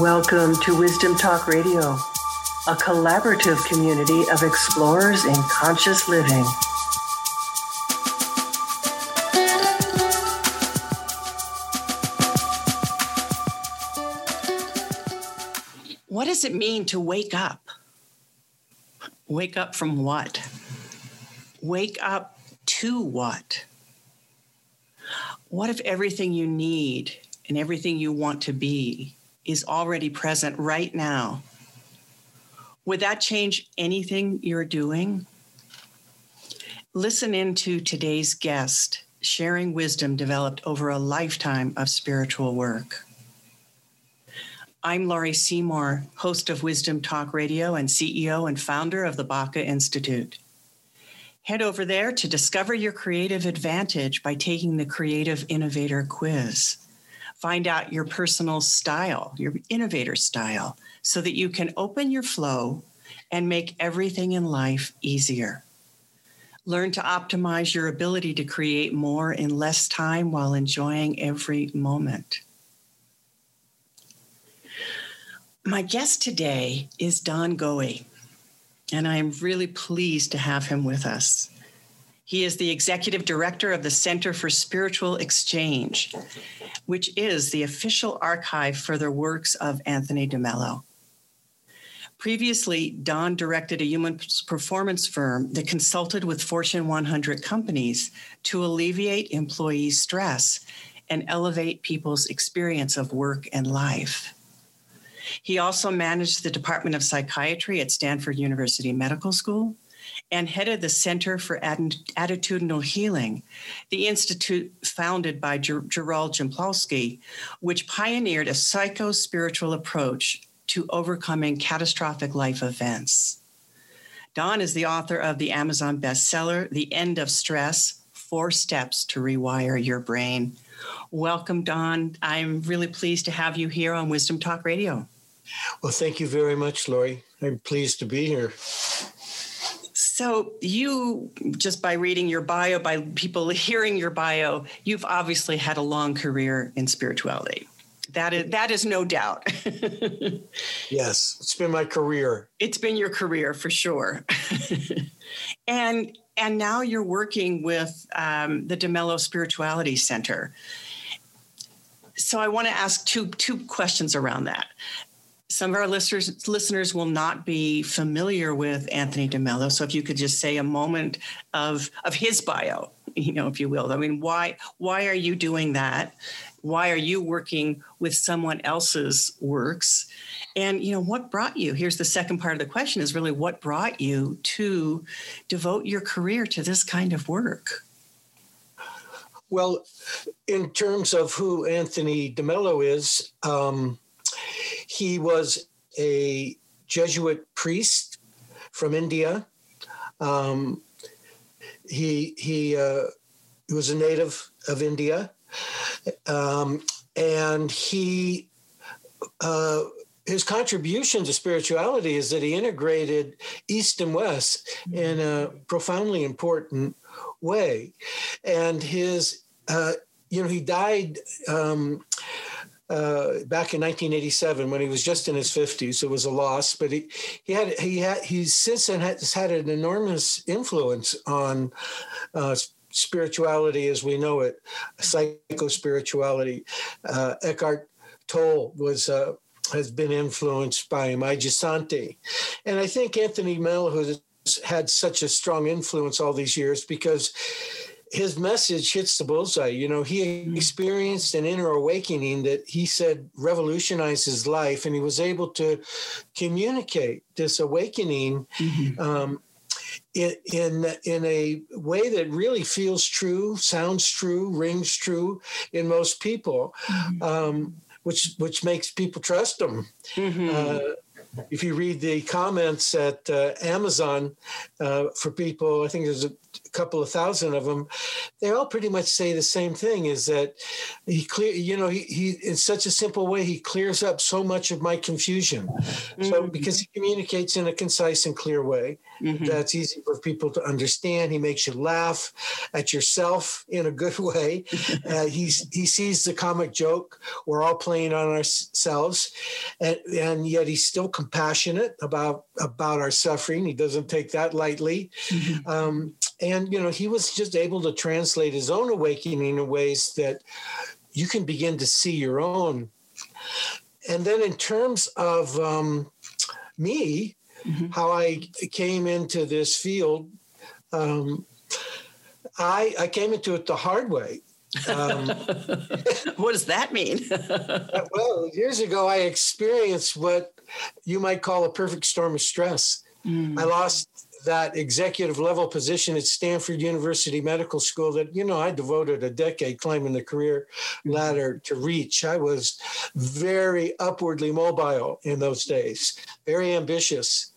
Welcome to Wisdom Talk Radio, a collaborative community of explorers in conscious living. What does it mean to wake up? Wake up from what? Wake up to what? What if everything you need and everything you want to be is already present right now? Would that change anything you're doing? Listen in to today's guest, sharing wisdom developed over a lifetime of spiritual work. I'm Laurie Seymour, host of Wisdom Talk Radio and CEO and founder of the Baca Institute. Head over there to discover your creative advantage by taking the Creative Innovator Quiz. Find out your personal style, your innovator style, so that you can open your flow and make everything in life easier. Learn to optimize your ability to create more in less time while enjoying every moment. My guest today is Don Goewey, and I am really pleased to have him with us. He is the executive director of the Center for Spiritual Exchange, which is the official archive for the works of Anthony DeMello. Previously, Don directed a human performance firm that consulted with Fortune 100 companies to alleviate employee stress and elevate people's experience of work and life. He also managed the Department of Psychiatry at Stanford University Medical School and headed the Center for Attitudinal Healing, the institute founded by Gerald Jampolsky, which pioneered a psycho spiritual approach to overcoming catastrophic life events. Don is the author of the Amazon bestseller, The End of Stress Four Steps to Rewire Your Brain. Welcome, Don. I'm really pleased to have you here on Wisdom Talk Radio. Well, thank you very much, Laurie. I'm pleased to be here. So, you just by reading your bio, by people hearing your bio, you've obviously had a long career in spirituality. That is that is no doubt. yes, it's been my career. It's been your career for sure. and and now you're working with um, the DeMello Spirituality Center. So I want to ask two two questions around that some of our listeners listeners will not be familiar with Anthony DeMello. So if you could just say a moment of of his bio, you know, if you will. I mean, why why are you doing that? Why are you working with someone else's works? And you know, what brought you? Here's the second part of the question is really what brought you to devote your career to this kind of work? Well, in terms of who Anthony DeMello is, um, he was a Jesuit priest from India. Um, he he, uh, was a native of India, um, and he uh, his contribution to spirituality is that he integrated East and West in a profoundly important way, and his uh, you know he died. Um, uh, back in 1987 when he was just in his 50s. It was a loss, but he he had he had he's since then has had an enormous influence on uh, spirituality as we know it, psycho spirituality. Uh, Eckhart Tolle was. Uh, has been influenced by him. And I think Anthony Mel, has had such a strong influence all these years because his message hits the bullseye. You know, he mm-hmm. experienced an inner awakening that he said revolutionized his life, and he was able to communicate this awakening mm-hmm. um, in, in in a way that really feels true, sounds true, rings true in most people, mm-hmm. um, which which makes people trust him. Mm-hmm. Uh, if you read the comments at uh, Amazon uh, for people, I think there's a couple of thousand of them, they all pretty much say the same thing: is that he clear, you know, he, he in such a simple way he clears up so much of my confusion. Mm-hmm. So because he communicates in a concise and clear way, mm-hmm. that's easy for people to understand. He makes you laugh at yourself in a good way. uh, he's he sees the comic joke. We're all playing on ourselves, and and yet he's still compassionate about about our suffering. He doesn't take that lightly. Mm-hmm. Um, and you know he was just able to translate his own awakening in ways that you can begin to see your own and then in terms of um, me mm-hmm. how i came into this field um, I, I came into it the hard way um, what does that mean? well, years ago, I experienced what you might call a perfect storm of stress. Mm. I lost that executive level position at Stanford University Medical School that, you know, I devoted a decade climbing the career ladder to reach. I was very upwardly mobile in those days, very ambitious.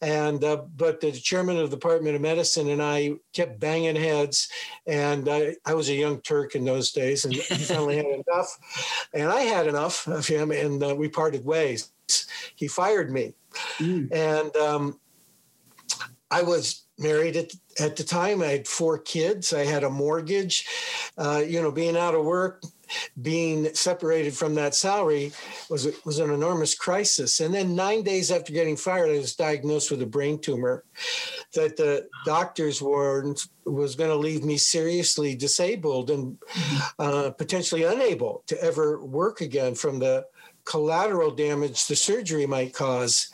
And, uh, but the chairman of the Department of Medicine and I kept banging heads. And I, I was a young Turk in those days, and he finally had enough. And I had enough of him, and uh, we parted ways. He fired me. Mm. And, um, I was married at, at the time. I had four kids. I had a mortgage. Uh, you know, being out of work, being separated from that salary was was an enormous crisis. And then nine days after getting fired, I was diagnosed with a brain tumor that the doctors warned was going to leave me seriously disabled and uh, potentially unable to ever work again from the collateral damage the surgery might because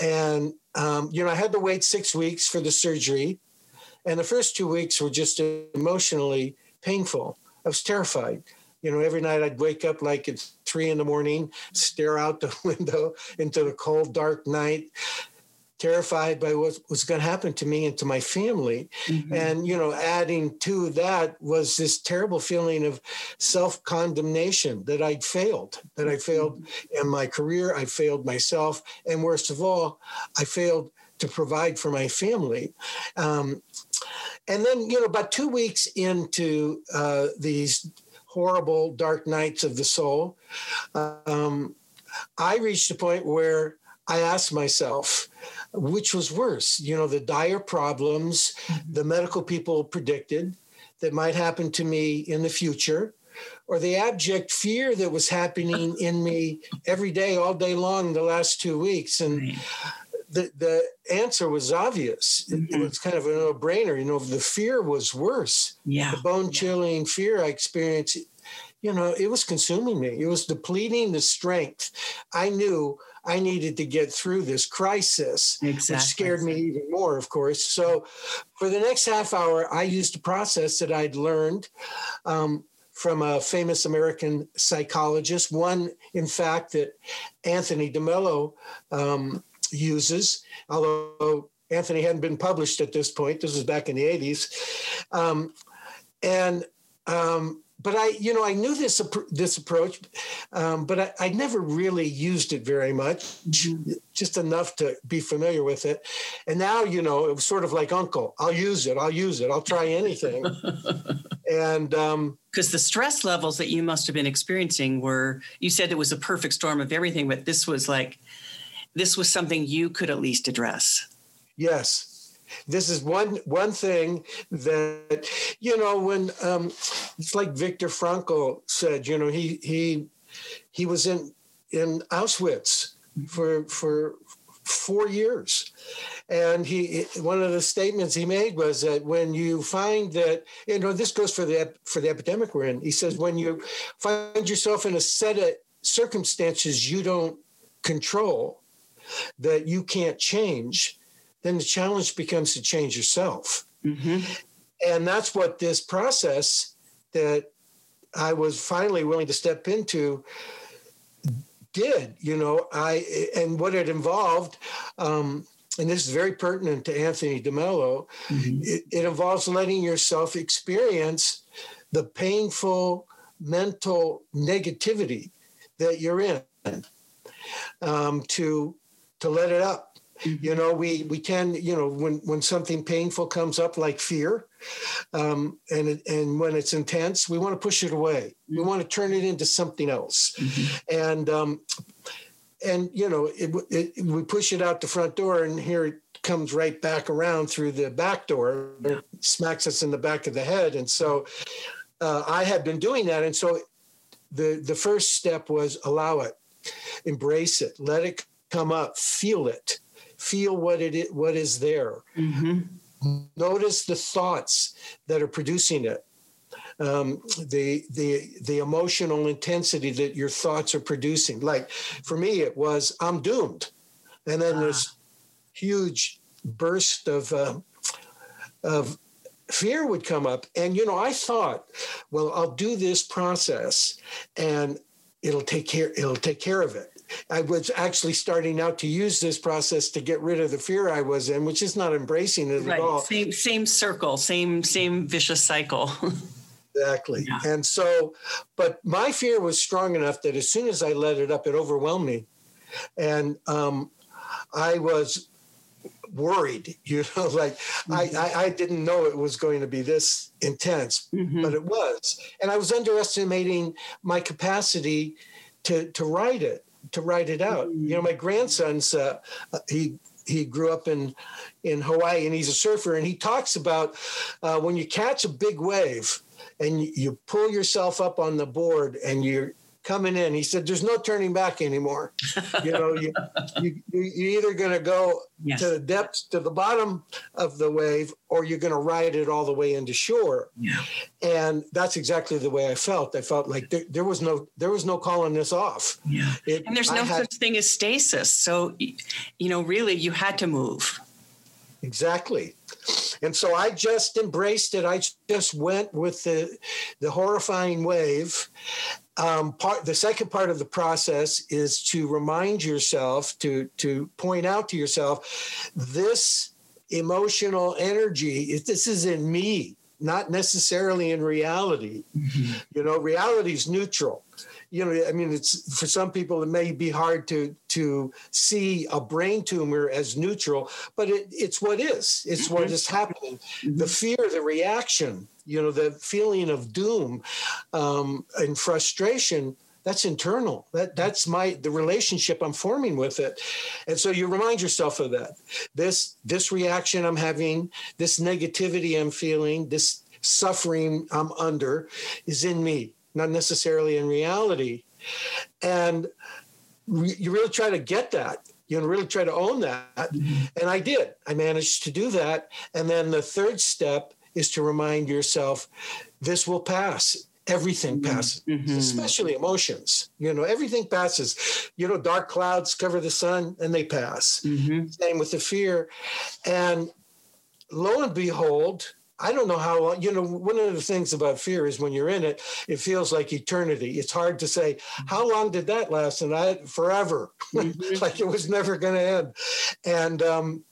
And um, you know, I had to wait six weeks for the surgery, and the first two weeks were just emotionally painful. I was terrified. You know, every night I'd wake up like at three in the morning, stare out the window into the cold, dark night, terrified by what was going to happen to me and to my family. Mm-hmm. And, you know, adding to that was this terrible feeling of self condemnation that I'd failed, that I failed mm-hmm. in my career, I failed myself. And worst of all, I failed to provide for my family. Um, and then, you know, about two weeks into uh, these horrible dark nights of the soul, um, I reached a point where I asked myself, which was worse? You know, the dire problems mm-hmm. the medical people predicted that might happen to me in the future, or the abject fear that was happening in me every day, all day long, the last two weeks. And the, the answer was obvious. Mm-hmm. It, was kind of a no brainer. You know, the fear was worse. Yeah. The bone chilling yeah. fear I experienced, you know, it was consuming me. It was depleting the strength. I knew I needed to get through this crisis, exactly. which scared me even more, of course. So, for the next half hour, I used a process that I'd learned um, from a famous American psychologist, one, in fact, that Anthony DeMello um, uses, although Anthony hadn't been published at this point. This was back in the 80s. Um, and um, but I, you know, I knew this this approach, um, but I, I never really used it very much, mm-hmm. just enough to be familiar with it. And now, you know, it was sort of like Uncle. I'll use it. I'll use it. I'll try anything. and because um, the stress levels that you must have been experiencing were, you said it was a perfect storm of everything, but this was like, this was something you could at least address. Yes, this is one one thing that you know when um, it's like Viktor Frankl said. You know, he he he was in in Auschwitz for for four years. And he, one of the statements he made was that when you find that, you know, this goes for the for the epidemic we're in. He says when you find yourself in a set of circumstances you don't control, that you can't change, then the challenge becomes to change yourself. Mm-hmm. And that's what this process that I was finally willing to step into did. You know, I and what it involved. Um, and this is very pertinent to Anthony DeMello, mm-hmm. it, it, involves letting yourself experience the painful mental negativity that you're in um, to to let it up. You know, we we tend, you know, when when something painful comes up like fear, um, and and when it's intense, we want to push it away. We want to turn it into something else, mm-hmm. and um, and you know, it, it, we push it out the front door, and here it comes right back around through the back door, yeah. smacks us in the back of the head, and so uh, I had been doing that, and so the the first step was allow it, embrace it, let it come up, feel it, feel what it is, what is there. Mm-hmm. Notice the thoughts that are producing it. Um, the the the emotional intensity that your thoughts are producing. Like for me, it was I'm doomed, and then ah. there's huge burst of uh, of fear would come up. And, you know, I thought, well, I'll do this process and it'll take care, it'll take care of it. I was actually starting out to use this process to get rid of the fear I was in, which is not embracing it right. at all. Same, same circle, same, same vicious cycle. exactly. Yeah. And so, but my fear was strong enough that as soon as I let it up, it overwhelmed me. And um, I was worried you know like mm-hmm. I, I, I didn't know it was going to be this intense mm-hmm. but it was and i was underestimating my capacity to to write it to write it out mm-hmm. you know my grandson's uh, he he grew up in in hawaii and he's a surfer and he talks about uh, when you catch a big wave and you, you pull yourself up on the board and you're coming in. He said, "There's no turning back anymore. you know, you, you you're either going to go yes. to the depths, to the bottom of the wave, or you're going to ride it all the way into shore." Yeah. And that's exactly the way I felt. I felt like there, there was no there was no calling this off. Yeah. It, and there's no had, such thing as stasis. So, you know, really, you had to move. Exactly. And so I just embraced it. I just went with the the horrifying wave um, part the second part of the process is to remind yourself to to point out to yourself this emotional energy this is in me not necessarily in reality mm-hmm. you know reality is neutral you know i mean it's for some people it may be hard to to see a brain tumor as neutral but it, it's what is it's what mm-hmm. is happening mm-hmm. the fear the reaction you know the feeling of doom um, and frustration that's internal. That that's my the relationship i'm forming with it. And so you remind yourself of that. This this reaction i'm having this negativity i'm feeling this suffering i'm under is in me not necessarily in reality. And re- you really try to get that. You know really try to own that. Mm-hmm. and i did. I managed to do that. And then the third step is to remind yourself this will pass everything mm-hmm. passes mm-hmm. especially emotions you know everything passes you know dark clouds cover the sun and they pass mm-hmm. same with the fear and lo and behold I don't know how long, you know, one of the things about fear is when you're in it, it feels like eternity. It's hard to say, how long did that last? And I, forever, mm-hmm. like it was never going to end. And um,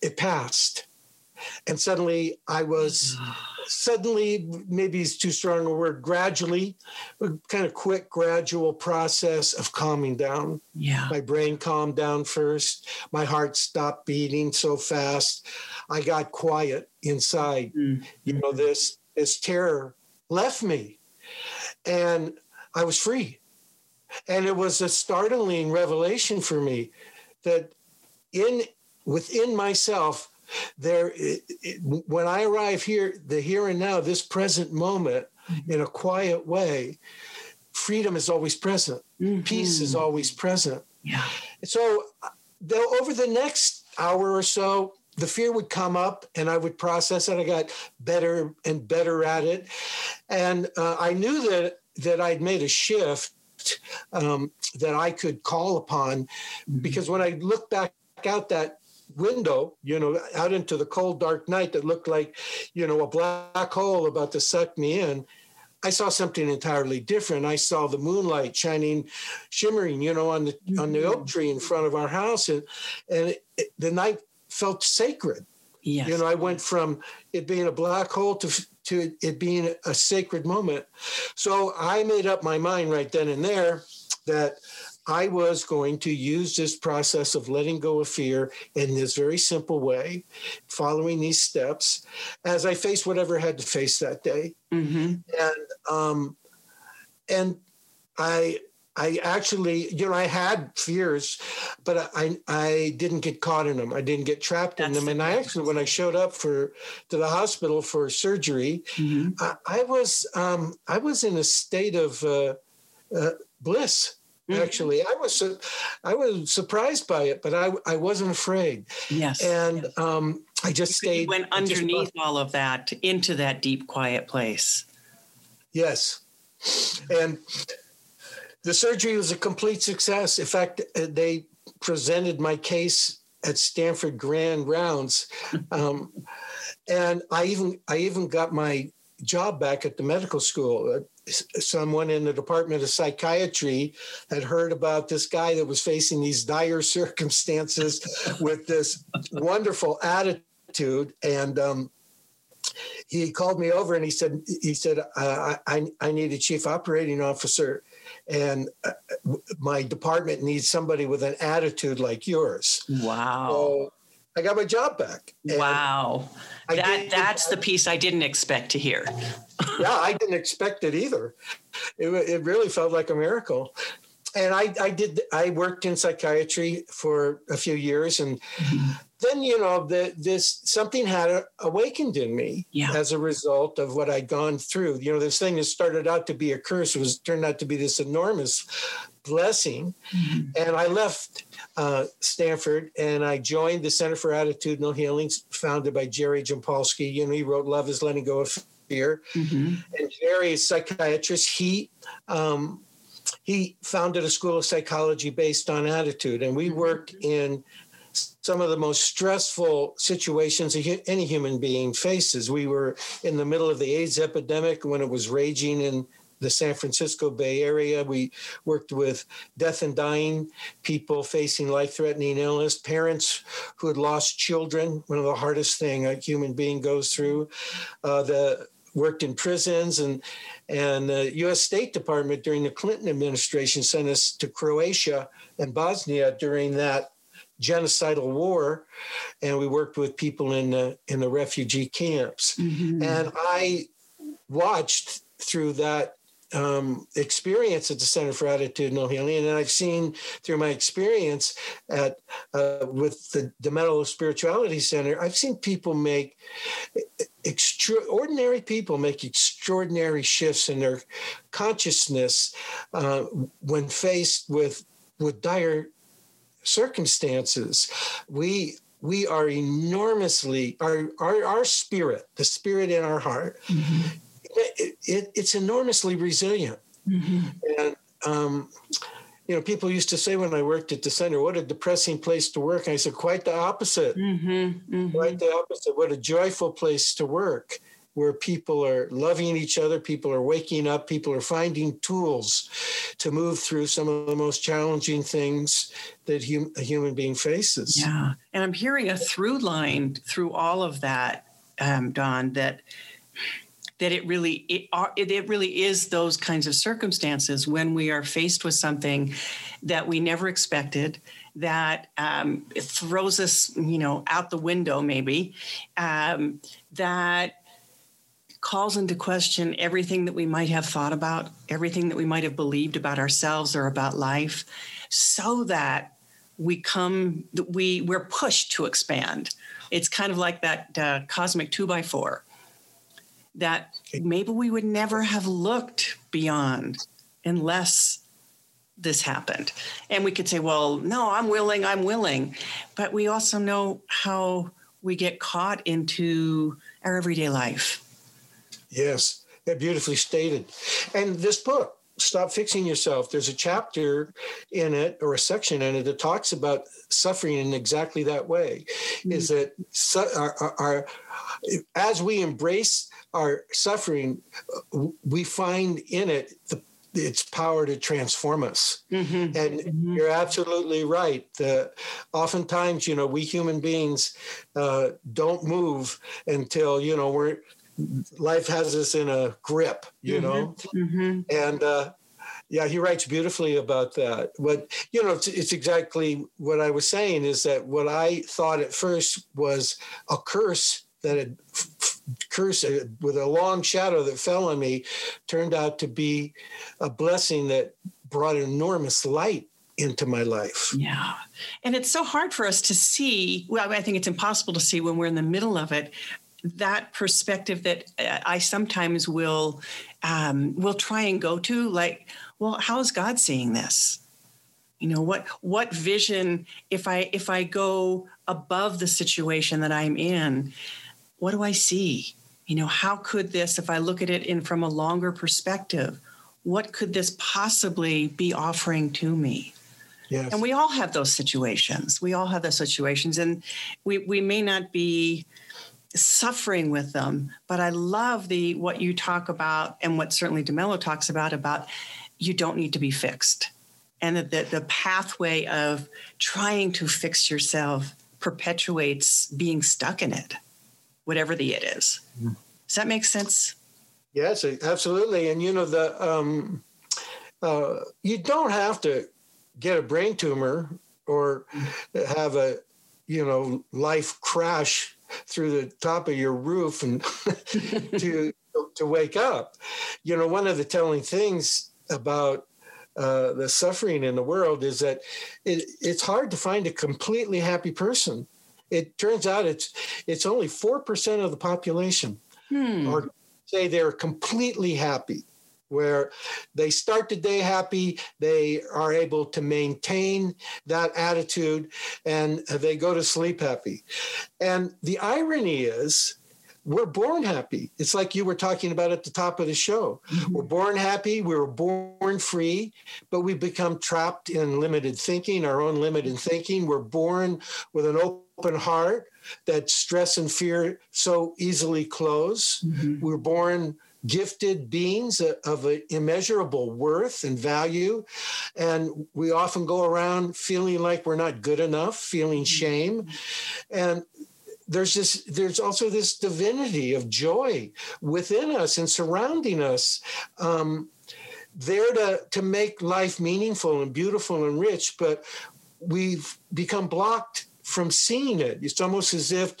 it passed and suddenly I was suddenly maybe it's too strong a word gradually a kind of quick gradual process of calming down. Yeah. My brain calmed down first. My heart stopped beating so fast. I got quiet inside mm-hmm. you know this this terror left me. And i was free. And it was a startling revelation for me that in within myself there it, it, when i arrive here the here and now this present moment mm-hmm. in a quiet way freedom is always present mm-hmm. peace is always present yeah so though over the next hour or so the fear would come up and i would process it i got better and better at it and uh, i knew that that i'd made a shift um, that i could call upon mm-hmm. because when i look back out that window, you know, out into the cold, dark night that looked like, you know, a black hole about to suck me in, I saw something entirely different. I saw the moonlight shining, shimmering, you know, on the on the oak mm-hmm. tree in front of our house, and and it, it, the night felt sacred. Yes. You know, I went from it being a black hole to to it being a sacred moment. So I made up my mind right then and there that I was going to use this process of letting go of fear in this very simple way, following these steps as I faced whatever I had to face that day. Mm-hmm. And um, and I I actually, you know, I had fears, but I I didn't get caught in them. I didn't get trapped in them. And I actually, when I showed up for to the hospital for surgery, Mm-hmm. I, I was um, I was in a state of uh, uh, bliss. Mhm. Actually, I was su- I was surprised by it, but I I wasn't afraid, Yes. and um, I just you stayed. went I just- underneath all of that into that deep, quiet place. Yes. And the surgery was a complete success. In fact, uh, they presented my case at Stanford Grand Rounds. Um, and I even I even got my job back at the medical school. Someone in the Department of Psychiatry had heard about this guy that was facing these dire circumstances with this wonderful attitude. And um, he called me over and he said he said uh, I I need a chief operating officer, and uh, my department needs somebody with an attitude like yours. Wow. So I got my job back. And wow. I that that's the piece I didn't expect to hear. yeah, I didn't expect it either. It, it really felt like a miracle. And I, I did, I worked in psychiatry for a few years. And mm-hmm. then, you know, the, this something had awakened in me Yeah. as a result of what I'd gone through. You know, this thing that started out to be a curse was turned out to be this enormous blessing. And I left uh, Stanford and I joined the Center for Attitudinal Healing, founded by Jerry Jampolsky. You know, he wrote Love is Letting Go of Fear. Mhm. And Jerry is a psychiatrist. He um, he founded a school of psychology based on attitude, and we worked in some of the most stressful situations any human being faces. We were in the middle of the AIDS epidemic when it was raging in the San Francisco Bay Area. We worked with death and dying people facing life threatening illness, parents who had lost children, one of the hardest thing a human being goes through. Uh, the worked in prisons and and the U.S. State Department during the Clinton administration sent us to Croatia and Bosnia during that genocidal war, and we worked with people in the in the refugee camps. Mhm. And I watched through that um, experience at the Center for Attitudinal Healing, and I've seen through my experience at uh, with the DeMello Spirituality Center, I've seen people make extraordinary people make extraordinary shifts in their consciousness uh, when faced with with dire circumstances. We we are enormously our our, our spirit, the spirit in our heart, it, it, it's enormously resilient. And um, you know, people used to say when I worked at the center, "What a depressing place to work." And I said, "Quite the opposite. Mhm. Mhm. Quite the opposite. What a joyful place to work." Where people are loving each other, people are waking up, people are finding tools to move through some of the most challenging things that hum- a human being faces. Yeah. And I'm hearing a through line through all of that, um, Don, that that it really it, are, it it really is those kinds of circumstances when we are faced with something that we never expected that um, throws us you know out the window maybe um, that calls into question everything that we might have thought about everything that we might have believed about ourselves or about life so that we come we we're pushed to expand. It's kind of like that uh, cosmic two by four that maybe we would never have looked beyond unless this happened. And we could say well no i'm willing i'm willing. But we also know how we get caught into our everyday life. Yes, yeah, beautifully stated. And this book, Stop Fixing Yourself, there's a chapter in it or a section in it that talks about suffering in exactly that way. Is mm. that su- our, our, our, as we embrace our suffering, uh, we find in it the its power to transform us. Mhm. And Mhm. you're absolutely right. The, oftentimes, you know, we human beings uh, don't move until, you know, we're life has us in a grip, you know, Mhm. and uh, Yeah, he writes beautifully about that. What you know, it's, it's, exactly what I was saying. Is that what I thought at first was a curse that had curse uh, with a long shadow that fell on me, turned out to be a blessing that brought enormous light into my life. Yeah. And it's so hard for us to see. Well, I think it's impossible to see when we're in the middle of it. That perspective that uh, I sometimes will um, will try and go to, like, well, how is God seeing this? You know what what vision if I if I go above the situation that I'm in, what do I see? You know, how could this, if I look at it in from a longer perspective, what could this possibly be offering to me? Yes. And we all have those situations. We all have those situations, and we we may not be suffering with them, but I love the what you talk about and what certainly DeMello talks about about you don't need to be fixed, and that the, the pathway of trying to fix yourself perpetuates being stuck in it, whatever the it is. Mm. Does that make sense? Yes, absolutely. And you know the um, uh, you don't have to get a brain tumor or have a you know life crash through the top of your roof and to to wake up. You know, one of the telling things about uh, the suffering in the world is that it, it's hard to find a completely happy person. It turns out it's it's only four percent of the population, hmm. or say they're completely happy where they start the day happy, they are able to maintain that attitude, and they go to sleep happy. And the irony is, we're born happy. It's like you were talking about at the top of the show. Mm-hmm. We're born happy, we were born free, but we become trapped in limited thinking, our own limited thinking. We're born with an open heart that stress and fear so easily close. Mm-hmm. We're born gifted beings of an immeasurable worth and value. And we often go around feeling like we're not good enough, feeling mm-hmm. shame. And there's this there's also this divinity of joy within us and surrounding us um, there to to make life meaningful and beautiful and rich but we've become blocked from seeing it it's almost as if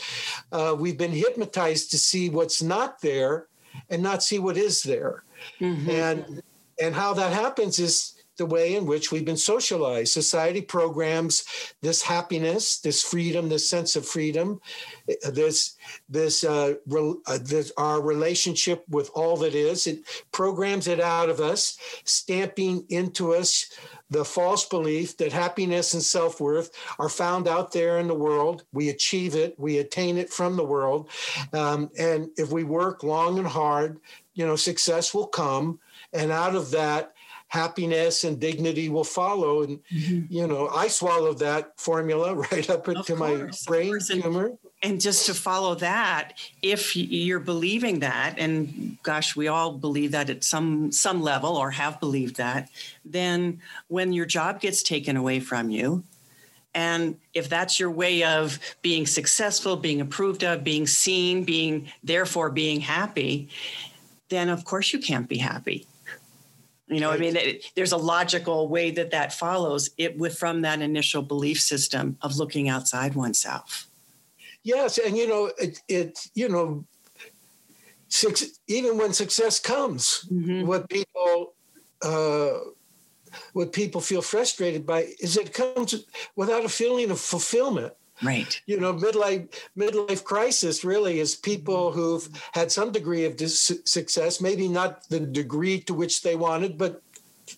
uh, we've been hypnotized to see what's not there and not see what is there. Mm-hmm. And and how that happens is the way in which we've been socialized. Society programs this happiness, this freedom, this sense of freedom, this this, uh, re, uh, this our relationship with all that is. It programs it out of us, stamping into us the false belief that happiness and self worth are found out there in the world. We achieve it, we attain it from the world. Um, and if we work long and hard, you know, success will come. And out of that, happiness and dignity will follow. And, mm-hmm. you know, I swallowed that formula right up into my brain tumor and just to follow that if you're believing that and gosh we all believe that at some some level or have believed that then when your job gets taken away from you and if that's your way of being successful being approved of being seen being therefore being happy then of course you can't be happy you know, right. I mean, it, there's a logical way that that follows it with from that initial belief system of looking outside oneself. Yes, and you know it. it you know, six, even when success comes, mm-hmm. what people uh, what people feel frustrated by is it comes without a feeling of fulfillment. Right. You know, midlife midlife crisis really is people mm-hmm. who've had some degree of dis- success, maybe not the degree to which they wanted, but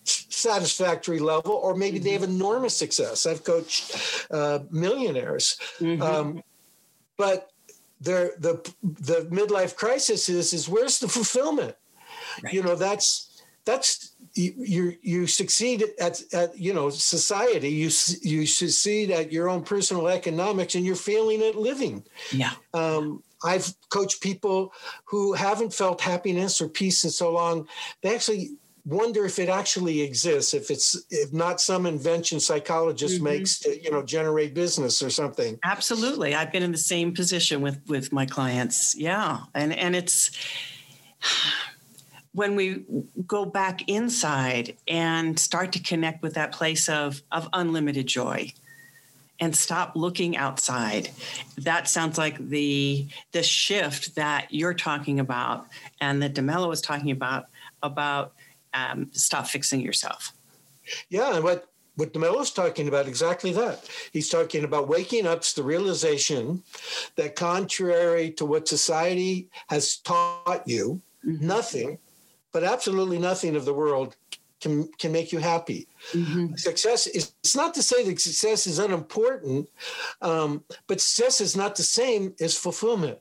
satisfactory level, or maybe mm-hmm. they have enormous success. I've coached uh, millionaires. Mm-hmm. Um, but the the the midlife crisis is is where's the fulfillment? Right. You know, that's that's you you succeed at, at you know society you you succeed at your own personal economics and you're failing at living yeah um, i've coached people who haven't felt happiness or peace in so long they actually wonder if it actually exists, if it's if not some invention psychologist mm-hmm. makes to you know generate business or something. Absolutely, I've been in the same position with with my clients. Yeah, and and it's when we go back inside and start to connect with that place of, of unlimited joy and stop looking outside that sounds like the the shift that you're talking about and that DeMello was talking about about um, stop fixing yourself yeah and what what DeMello's talking about exactly that. He's talking about waking up to the realization that contrary to what society has taught you, mm-hmm. nothing but absolutely nothing of the world can can make you happy. Mm-hmm. Success is it's not to say that success is unimportant, um, but success is not the same as fulfillment.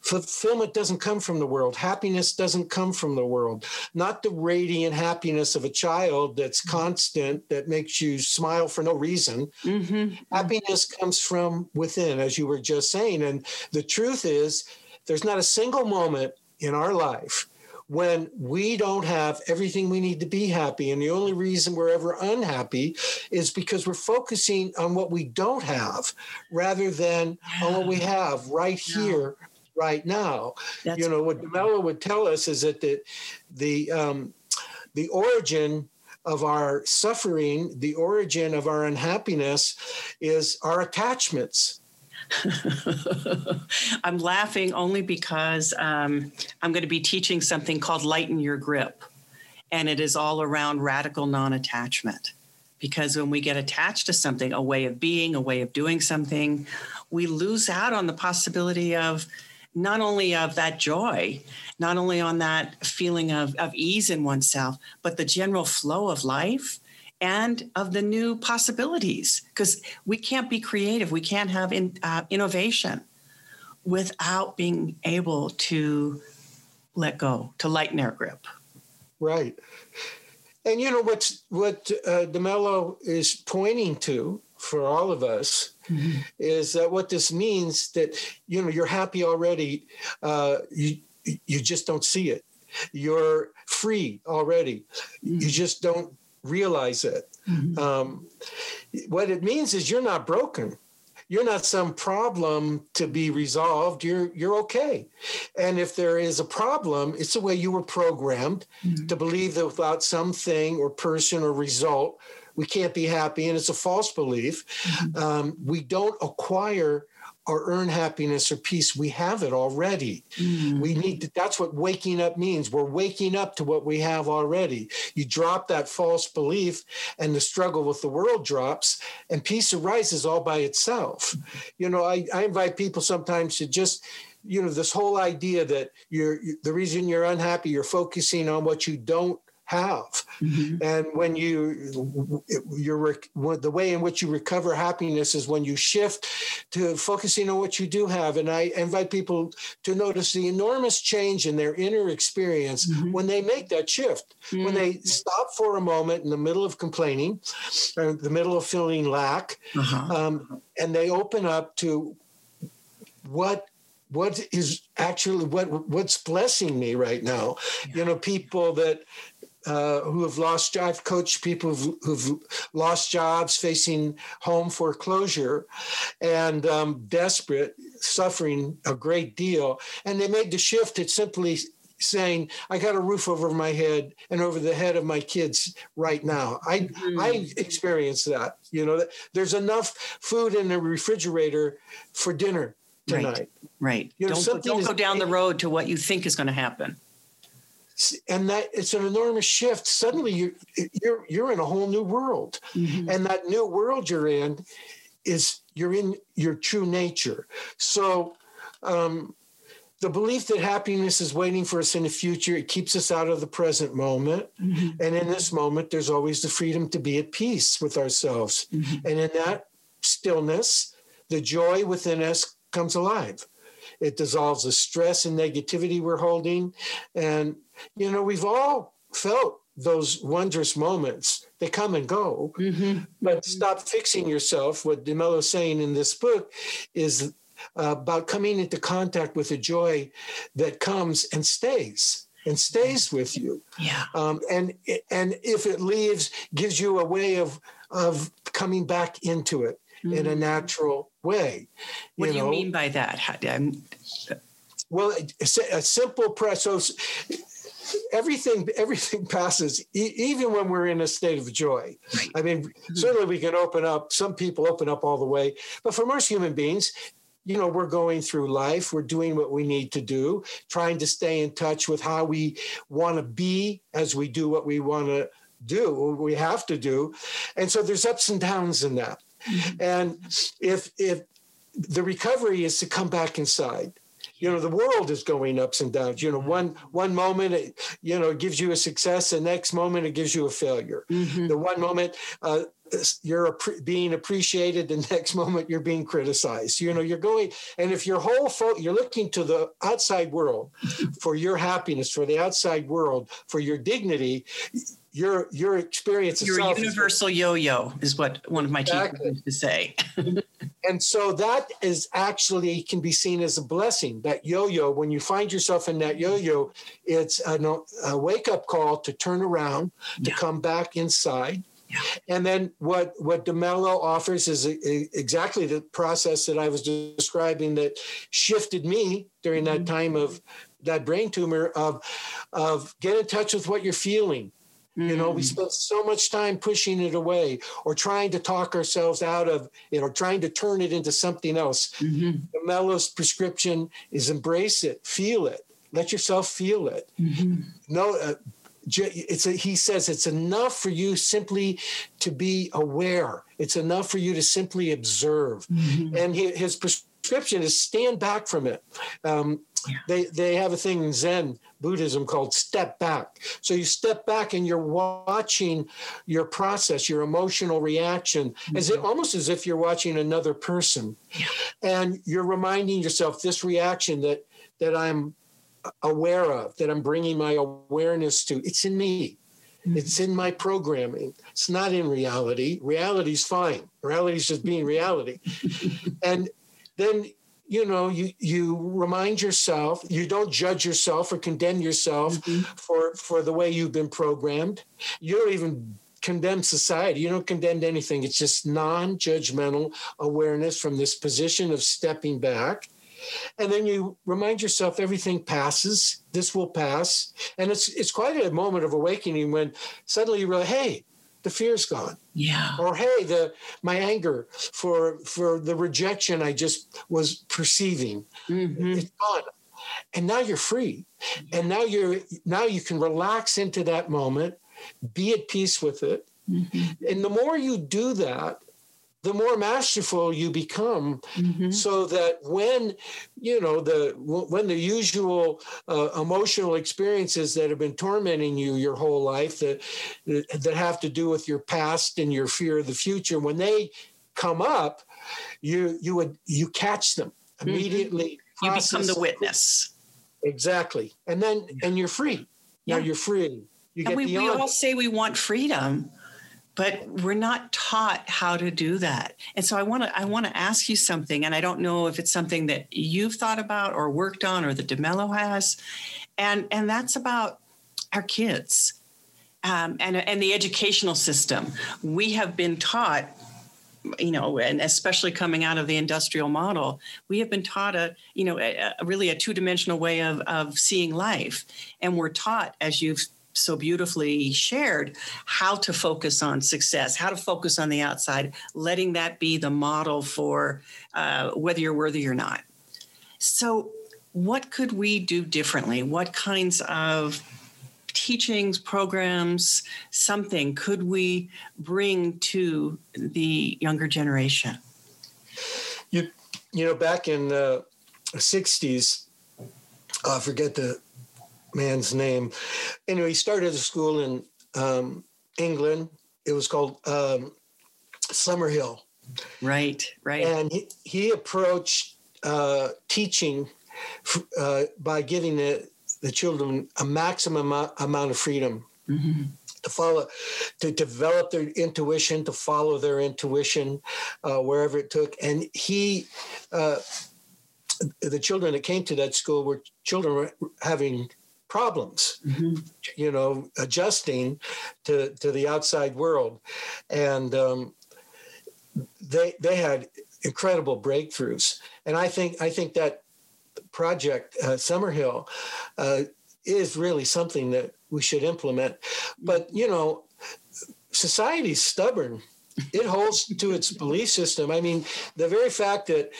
Fulfillment doesn't come from the world. Happiness doesn't come from the world. Not the radiant happiness of a child that's constant, that makes you smile for no reason. Mm-hmm. Happiness comes from within, as you were just saying. And the truth is, there's not a single moment in our life when we don't have everything we need to be happy. And the only reason we're ever unhappy is because we're focusing on what we don't have rather than yeah. on what we have right yeah. here, right now. That's you know, what DeMello would tell us is that the, the, um, the origin of our suffering, the origin of our unhappiness is our attachments I'm laughing only because um, I'm going to be teaching something called Lighten Your Grip. And it is all around radical non attachment. Because when we get attached to something, a way of being, a way of doing something, we lose out on the possibility of not only of that joy, not only on that feeling of, of ease in oneself, but the general flow of life and of the new possibilities because we can't be creative. We can't have in, uh, innovation without being able to let go to lighten our grip. Right. And you know what's what uh, DeMello is pointing to for all of us mm-hmm. is that what this means that you know you're happy already uh, you you just don't see it. You're free already. Mm-hmm. you just don't realize it. Mm-hmm. Um, what it means is you're not broken. You're not some problem to be resolved. You're you're okay. And if there is a problem, it's the way you were programmed mm-hmm. to believe that without something or person or result, we can't be happy. And it's a false belief. Mm-hmm. Um, we don't acquire or earn happiness or peace. We have it already. Mm. We need to, that's what waking up means. We're waking up to what we have already. You drop that false belief and the struggle with the world drops and peace arises all by itself. You know, I, I invite people sometimes to just you know this whole idea that you're the reason you're unhappy you're focusing on what you don't have. Mm-hmm. And when you, you're, the way in which you recover happiness is when you shift to focusing on what you do have. And I invite people to notice the enormous change in their inner experience mm-hmm. when they make that shift, mm-hmm. when they stop for a moment in the middle of complaining, or the middle of feeling lack, uh-huh. um, and they open up to what what is actually what what's blessing me right now you know people that uh, who have lost I've coached people who've, who've, lost jobs, facing home foreclosure, and um, desperate, suffering a great deal. And they made the shift to simply saying, "I got a roof over my head and over the head of my kids right now." I mm-hmm. I experienced that. You know, there's enough food in the refrigerator for dinner tonight. Right. Right. You know, don't, don't go down the road to what you think is going to happen and that it's an enormous shift suddenly you're you're, you're in a whole new world mm-hmm. and that new world you're in is you're in your true nature so um, the belief that happiness is waiting for us in the future it keeps us out of the present moment mm-hmm. and in this moment there's always the freedom to be at peace with ourselves mm-hmm. and in that stillness the joy within us comes alive it dissolves the stress and negativity we're holding and you know, we've all felt those wondrous moments. They come and go. Mm-hmm. But stop fixing yourself. What is saying in this book is uh, about coming into contact with the joy that comes and stays and stays with you. Yeah. Um, and and if it leaves, gives you a way of of coming back into it mm-hmm. in a mm-hmm. natural way. What do know? you mean by that? How, well, a, simple press. So everything everything passes e- even when we're in a state of joy Right. i mean certainly we can open up some people open up all the way but for most human beings you know we're going through life we're doing what we need to do trying to stay in touch with how we want to be as we do what we want to do what we have to do and so there's ups and downs in that mm-hmm. and if if the recovery is to come back inside you know the world is going ups and downs. You know one one moment it you know gives you a success the next moment it gives you a failure. Mhm. the one moment uh, you're being appreciated the next moment you're being criticized. You know you're going and if your whole fo- you're looking to the outside world for your happiness for the outside world for your dignity your your experience Your itself is- universal yo-yo is what one of my teachers used to say. and so that is actually can be seen as a blessing that yo-yo when you find yourself in that yo-yo it's a, a wake-up call to turn around to Yeah. come back inside Yeah. and then what what DeMello offers is e- e- exactly the process that I was describing that shifted me during that mm-hmm. time of that brain tumor of of get in touch with what you're feeling you know, we Mm. spend so much time pushing it away or trying to talk ourselves out of it or trying to turn it into something else. Mhm. DeMello's prescription is embrace it, feel it, let yourself feel it. Mhm. No, uh, it's a, he says it's enough for you simply to be aware. It's enough for you to simply observe. Mhm. And he, his prescription is stand back from it. Um, Yeah. They they have a thing in Zen Buddhism called step back. So you step back and you're watching your process, your emotional reaction, as mm-hmm. it almost as if you're watching another person, Yeah. and you're reminding yourself this reaction that that I'm aware of, that I'm bringing my awareness to. It's in me. Mm-hmm. It's in my programming. It's not in reality. Reality's fine. Reality's just being reality. and then you know you you remind yourself you don't judge yourself or condemn yourself Mhm. for for the way you've been programmed. You don't even condemn society. You don't condemn anything. It's just non-judgmental awareness from this position of stepping back. And then you remind yourself everything passes this will pass. And it's it's quite a moment of awakening when suddenly you realize hey the fear's gone Yeah. or hey the my anger for for the rejection i just was perceiving Mhm. it's gone and now you're free and now you're now you can relax into that moment be at peace with it Mhm. and the more you do that the more masterful you become. Mhm. so that when you know the when the usual uh, emotional experiences that have been tormenting you your whole life that that have to do with your past and your fear of the future when they come up you you would you catch them immediately. Mm-hmm. You become the witness. exactly. And then and you're free. Now you're free. You And we, we all say we want freedom, but we're not taught how to do that. And so I want to I want to ask you something, and I don't know if it's something that you've thought about or worked on or that DeMello has, and and that's about our kids. Um, and, and the educational system. We have been taught you know, and especially coming out of the industrial model, we have been taught a, you know, a, a really a two-dimensional way of of seeing life, and we're taught, as you've so beautifully shared, how to focus on success, how to focus on the outside, letting that be the model for uh, whether you're worthy or not. So, what could we do differently? What kinds of teachings, programs, something could we bring to the younger generation? you you know back in the 60s i forget the man's name anyway he started a school in um, england it was called um, summerhill Right, right. and he, he approached uh, teaching f- uh, by giving the, the children a maximum amount of freedom Mhm. to follow, to develop their intuition, to follow their intuition uh, wherever it took. And he, uh, the children that came to that school were children having problems, Mhm. you know, adjusting to to the outside world, and um, they they had incredible breakthroughs. And I think I think that project uh, Summerhill uh, is really something that we should implement. But you know, society's stubborn. It holds to its belief system. I mean, the very fact that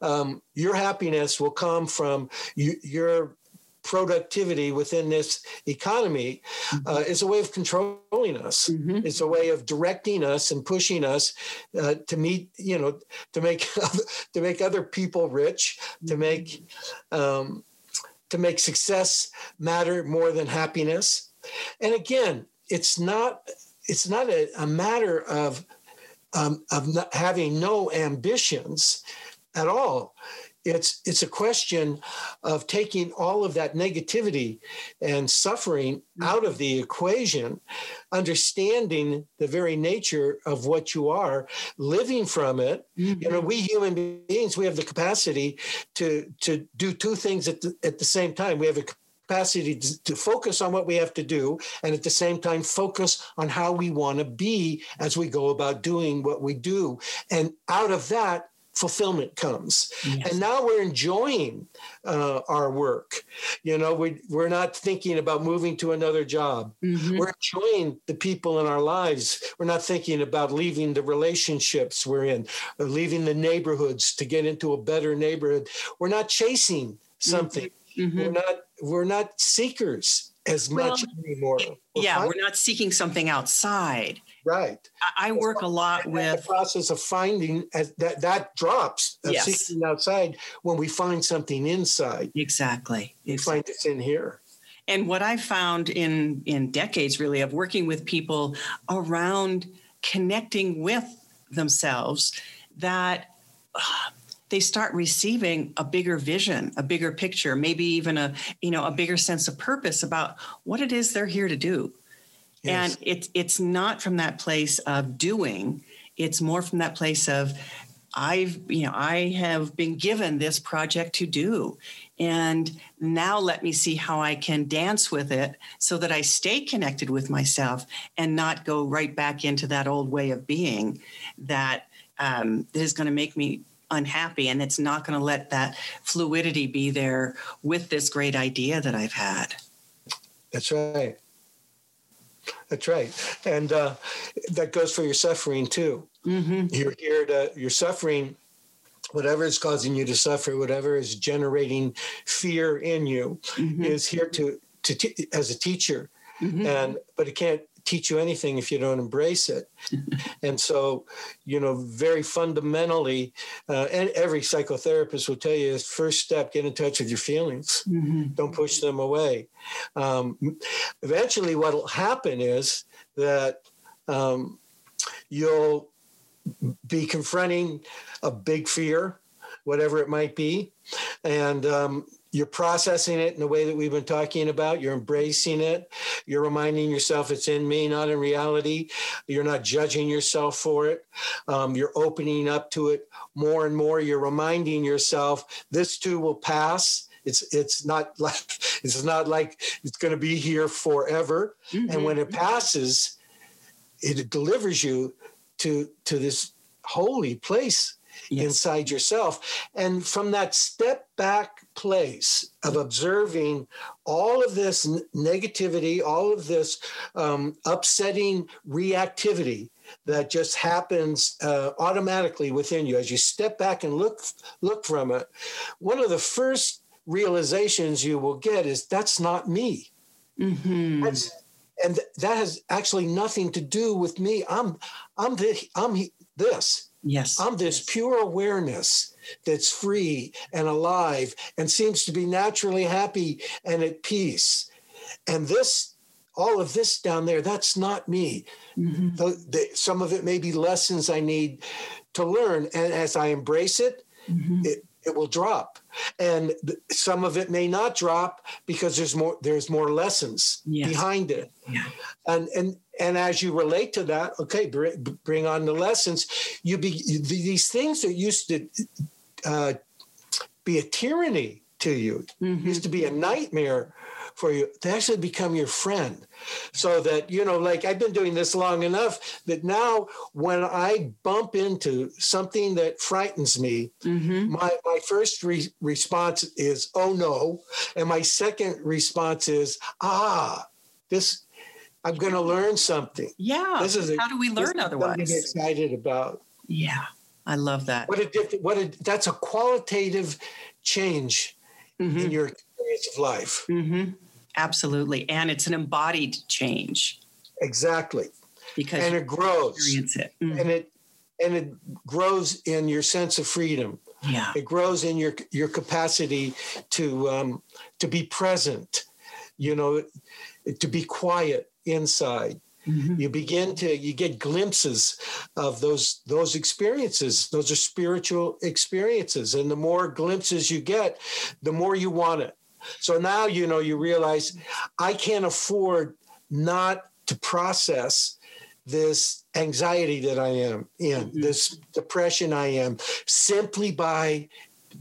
um, your happiness will come from you, your productivity within this economy uh, is a way of controlling us. Mm-hmm. It's a way of directing us and pushing us uh, to meet, you know, to make to make other people rich, mm-hmm. to make um, to make success matter more than happiness. And again, it's not it's not a, a matter of um, of having no ambitions at all. It's it's a question of taking all of that negativity and suffering mm-hmm. out of the equation, understanding the very nature of what you are, living from it. Mm-hmm. You know, we human beings we have the capacity to to do two things at the, at the same time. We have a capacity to, to, focus on what we have to do and at the same time focus on how we want to be as we go about doing what we do and out of that fulfillment comes. Yes. And now we're enjoying uh, our work. You know, we, we're not thinking about moving to another job. Mm-hmm. We're enjoying the people in our lives. We're not thinking about leaving the relationships we're in, or leaving the neighborhoods to get into a better neighborhood. We're not chasing something. Mm-hmm. We're not we're not seekers as well, much anymore. We're yeah, finding, we're not seeking something outside. Right. I, I work a lot with the process of finding as that that drops of yes. seeking outside when we find something inside. Exactly. We exactly. find it's in here. And what I found in in decades really of working with people around connecting with themselves that uh, they start receiving a bigger vision, a bigger picture, maybe even a you know a bigger sense of purpose about what it is they're here to do. Yes. And it's it's not from that place of doing, it's more from that place of I've, you know, I have been given this project to do. And now let me see how I can dance with it so that I stay connected with myself and not go right back into that old way of being that um, is going to make me unhappy and it's not going to let that fluidity be there with this great idea that I've had. That's right. That's right. And uh, that goes for your suffering too. Mm-hmm. You're here to, you're suffering whatever is causing you to suffer, whatever is generating fear in you, mm-hmm. is here to to t- as a teacher, mm-hmm. and but it can't teach you anything if you don't embrace it. and so, you know, very fundamentally, uh, and every psychotherapist will tell you is first step, get in touch with your feelings. Mm-hmm. Don't push them away. Um, eventually, what will happen is that um, you'll be confronting a big fear, whatever it might be. And um, you're processing it in the way that we've been talking about. You're embracing it. You're reminding yourself it's in me, not in reality. You're not judging yourself for it. Um, you're opening up to it more and more. You're reminding yourself this too will pass. It's it's not like it's not like it's going to be here forever. Mm-hmm. And when it passes, it delivers you to to this holy place yes. inside yourself. And from that step back place of observing all of this negativity, all of this um, upsetting reactivity that just happens uh, automatically within you as you step back and look look from it one of the first realizations you will get is that's not me mm-hmm. that's, and that has actually nothing to do with me i'm i'm the, i'm this Yes. I'm this pure awareness that's free and alive and seems to be naturally happy and at peace. And this, all of this down there, that's not me. Mm-hmm. The, the, some of it may be lessons I need to learn. And as I embrace it, mm-hmm. it, it will drop and some of it may not drop because there's more there's more lessons yes. behind it yeah. and and and as you relate to that okay bring, bring on the lessons you be these things that used to uh, be a tyranny to you mm-hmm. used to be a nightmare for you to actually become your friend. So that, you know, like I've been doing this long enough that now when I bump into something that frightens me, mm-hmm. my, my first re- response is, oh no. And my second response is, ah, this, I'm going to learn something. Yeah. This is a, how do we learn otherwise? Excited about. Yeah. I love that. What a what a that's a qualitative change mm-hmm. in your experience of life. Mm-hmm. Absolutely, and it's an embodied change. Exactly, because and it grows. Experience it, mm-hmm. and it and it grows in your sense of freedom. Yeah, it grows in your your capacity to um, to be present. You know, to be quiet inside Mm-hmm. You begin to you get glimpses of those those experiences. Those are spiritual experiences, and the more glimpses you get, the more you want it. So now you know you realize I can't afford not to process this anxiety that I am in, mm-hmm. this depression I am, simply by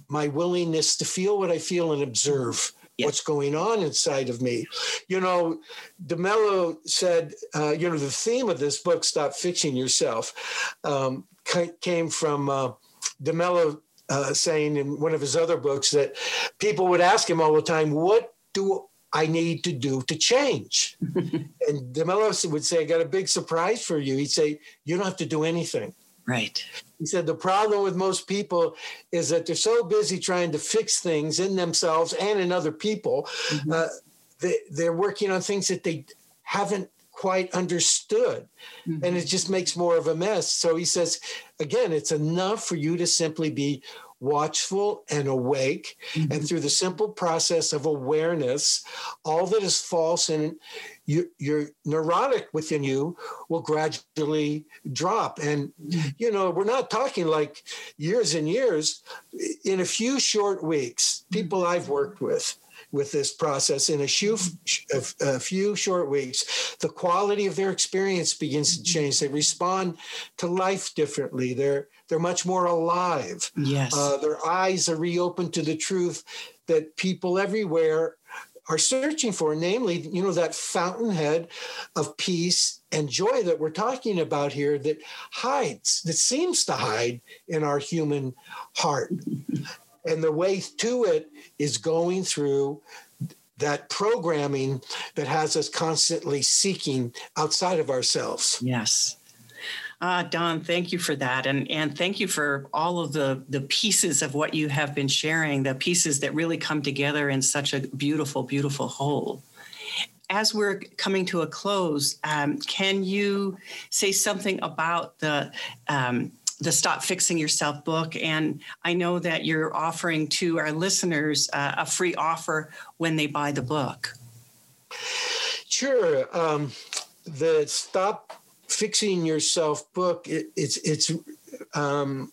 my willingness to feel what I feel and observe yes. what's going on inside of me. You know, DeMello said, uh, you know, the theme of this book, Stop Fixing Yourself, um, came from uh, DeMello uh, saying in one of his other books that people would ask him all the time, What do I need to do to change? and DeMello would say, I got a big surprise for you. He'd say, You don't have to do anything. Right. He said the problem with most people is that they're so busy trying to fix things in themselves and in other people. Mm-hmm. Uh, they, they're working on things that they haven't quite understood. Mm-hmm. And it just makes more of a mess. So he says, again, it's enough for you to simply be watchful and awake. Mm-hmm. And through the simple process of awareness, all that is false and you, your neurotic within you will gradually drop. And, mm-hmm. you know, we're not talking like years and years. In a few short weeks, people I've worked with, with this process in a few, a few short weeks, the quality of their experience begins to change. They respond to life differently. They're they're much more alive. Yes, uh, their eyes are reopened to the truth that people everywhere are searching for, namely, you know, that fountainhead of peace and joy that we're talking about here that hides, that seems to hide in our human heart. And the way to it is going through that programming that has us constantly seeking outside of ourselves. Yes. Uh, Don, thank you for that. And, and thank you for all of the, the pieces of what you have been sharing, the pieces that really come together in such a beautiful, beautiful whole. As we're coming to a close, um, can you say something about the um, the Stop Fixing Yourself book. And I know that you're offering to our listeners uh, a free offer when they buy the book. Sure. Um, the Stop Fixing Yourself book, it, it's, it's, um,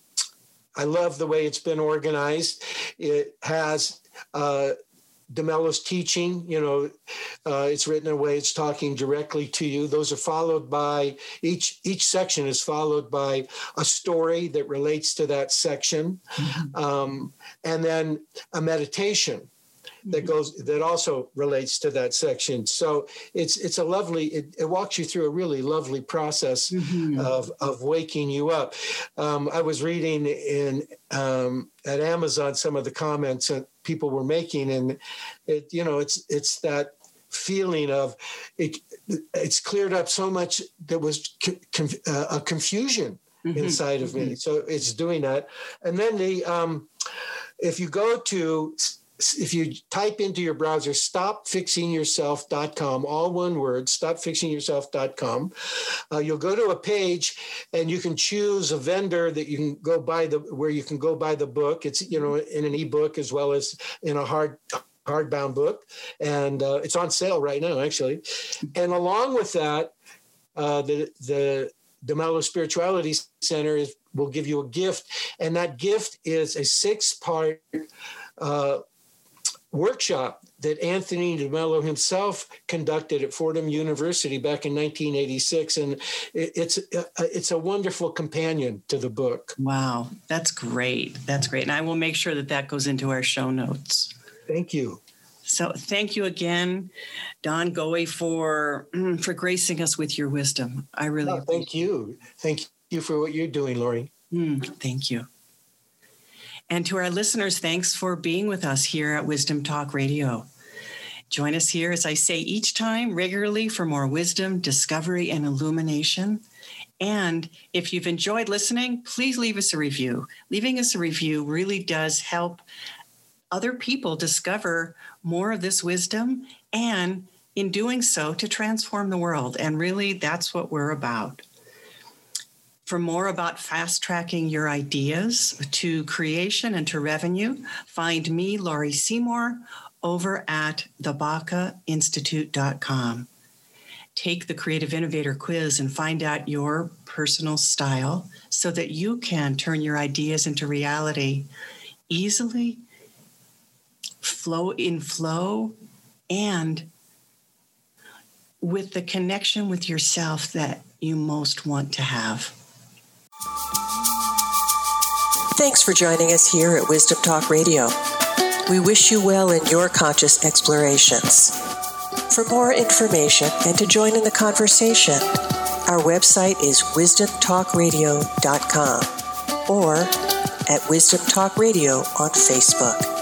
I love the way it's been organized. It has uh, DeMello's teaching, you know, uh, it's written in a way it's talking directly to you. Those are followed by each each section is followed by a story that relates to that section, mm-hmm. um, and then a meditation that goes that also relates to that section. So it's it's a lovely it, it walks you through a really lovely process mm-hmm. of of waking you up. Um, I was reading in um, at Amazon some of the comments that people were making, and it you know it's it's that feeling of it it's cleared up so much that was uh, a confusion mm-hmm. inside of me mm-hmm. so it's doing that and then the um, if you go to if you type into your browser stopfixingyourself.com all one word stopfixingyourself.com uh, you'll go to a page and you can choose a vendor that you can go buy the where you can go buy the book. It's you know in an ebook as well as in a hard hardbound book. And uh, it's on sale right now actually. And along with that uh, the the DeMello Spirituality Center is, will give you a gift, and that gift is a six-part uh, workshop that Anthony DeMello himself conducted at Fordham University back in 1986, and it's uh, it's a wonderful companion to the book. Wow, that's great. That's great, and I will make sure that that goes into our show notes. Thank you. So thank you again, Don Goewey, for for gracing us with your wisdom. I really oh, thank you. Thank you for what you're doing, Laurie. Mm, thank you. And to our listeners, thanks for being with us here at Wisdom Talk Radio. Join us here, as I say each time, regularly for more wisdom, discovery, and illumination. And if you've enjoyed listening, please leave us a review. Leaving us a review really does help other people discover more of this wisdom and in doing so to transform the world. And really, that's what we're about. For more about fast tracking your ideas to creation and to revenue, find me, Laurie Seymour, over at thebacainstitute.com. Take the Creative Innovator quiz and find out your personal style so that you can turn your ideas into reality easily flow in flow and with the connection with yourself that you most want to have. Thanks for joining us here at Wisdom Talk Radio. We wish you well in your conscious explorations. For more information and to join in the conversation, our website is wisdomtalkradio.com or at Wisdom Talk Radio on Facebook.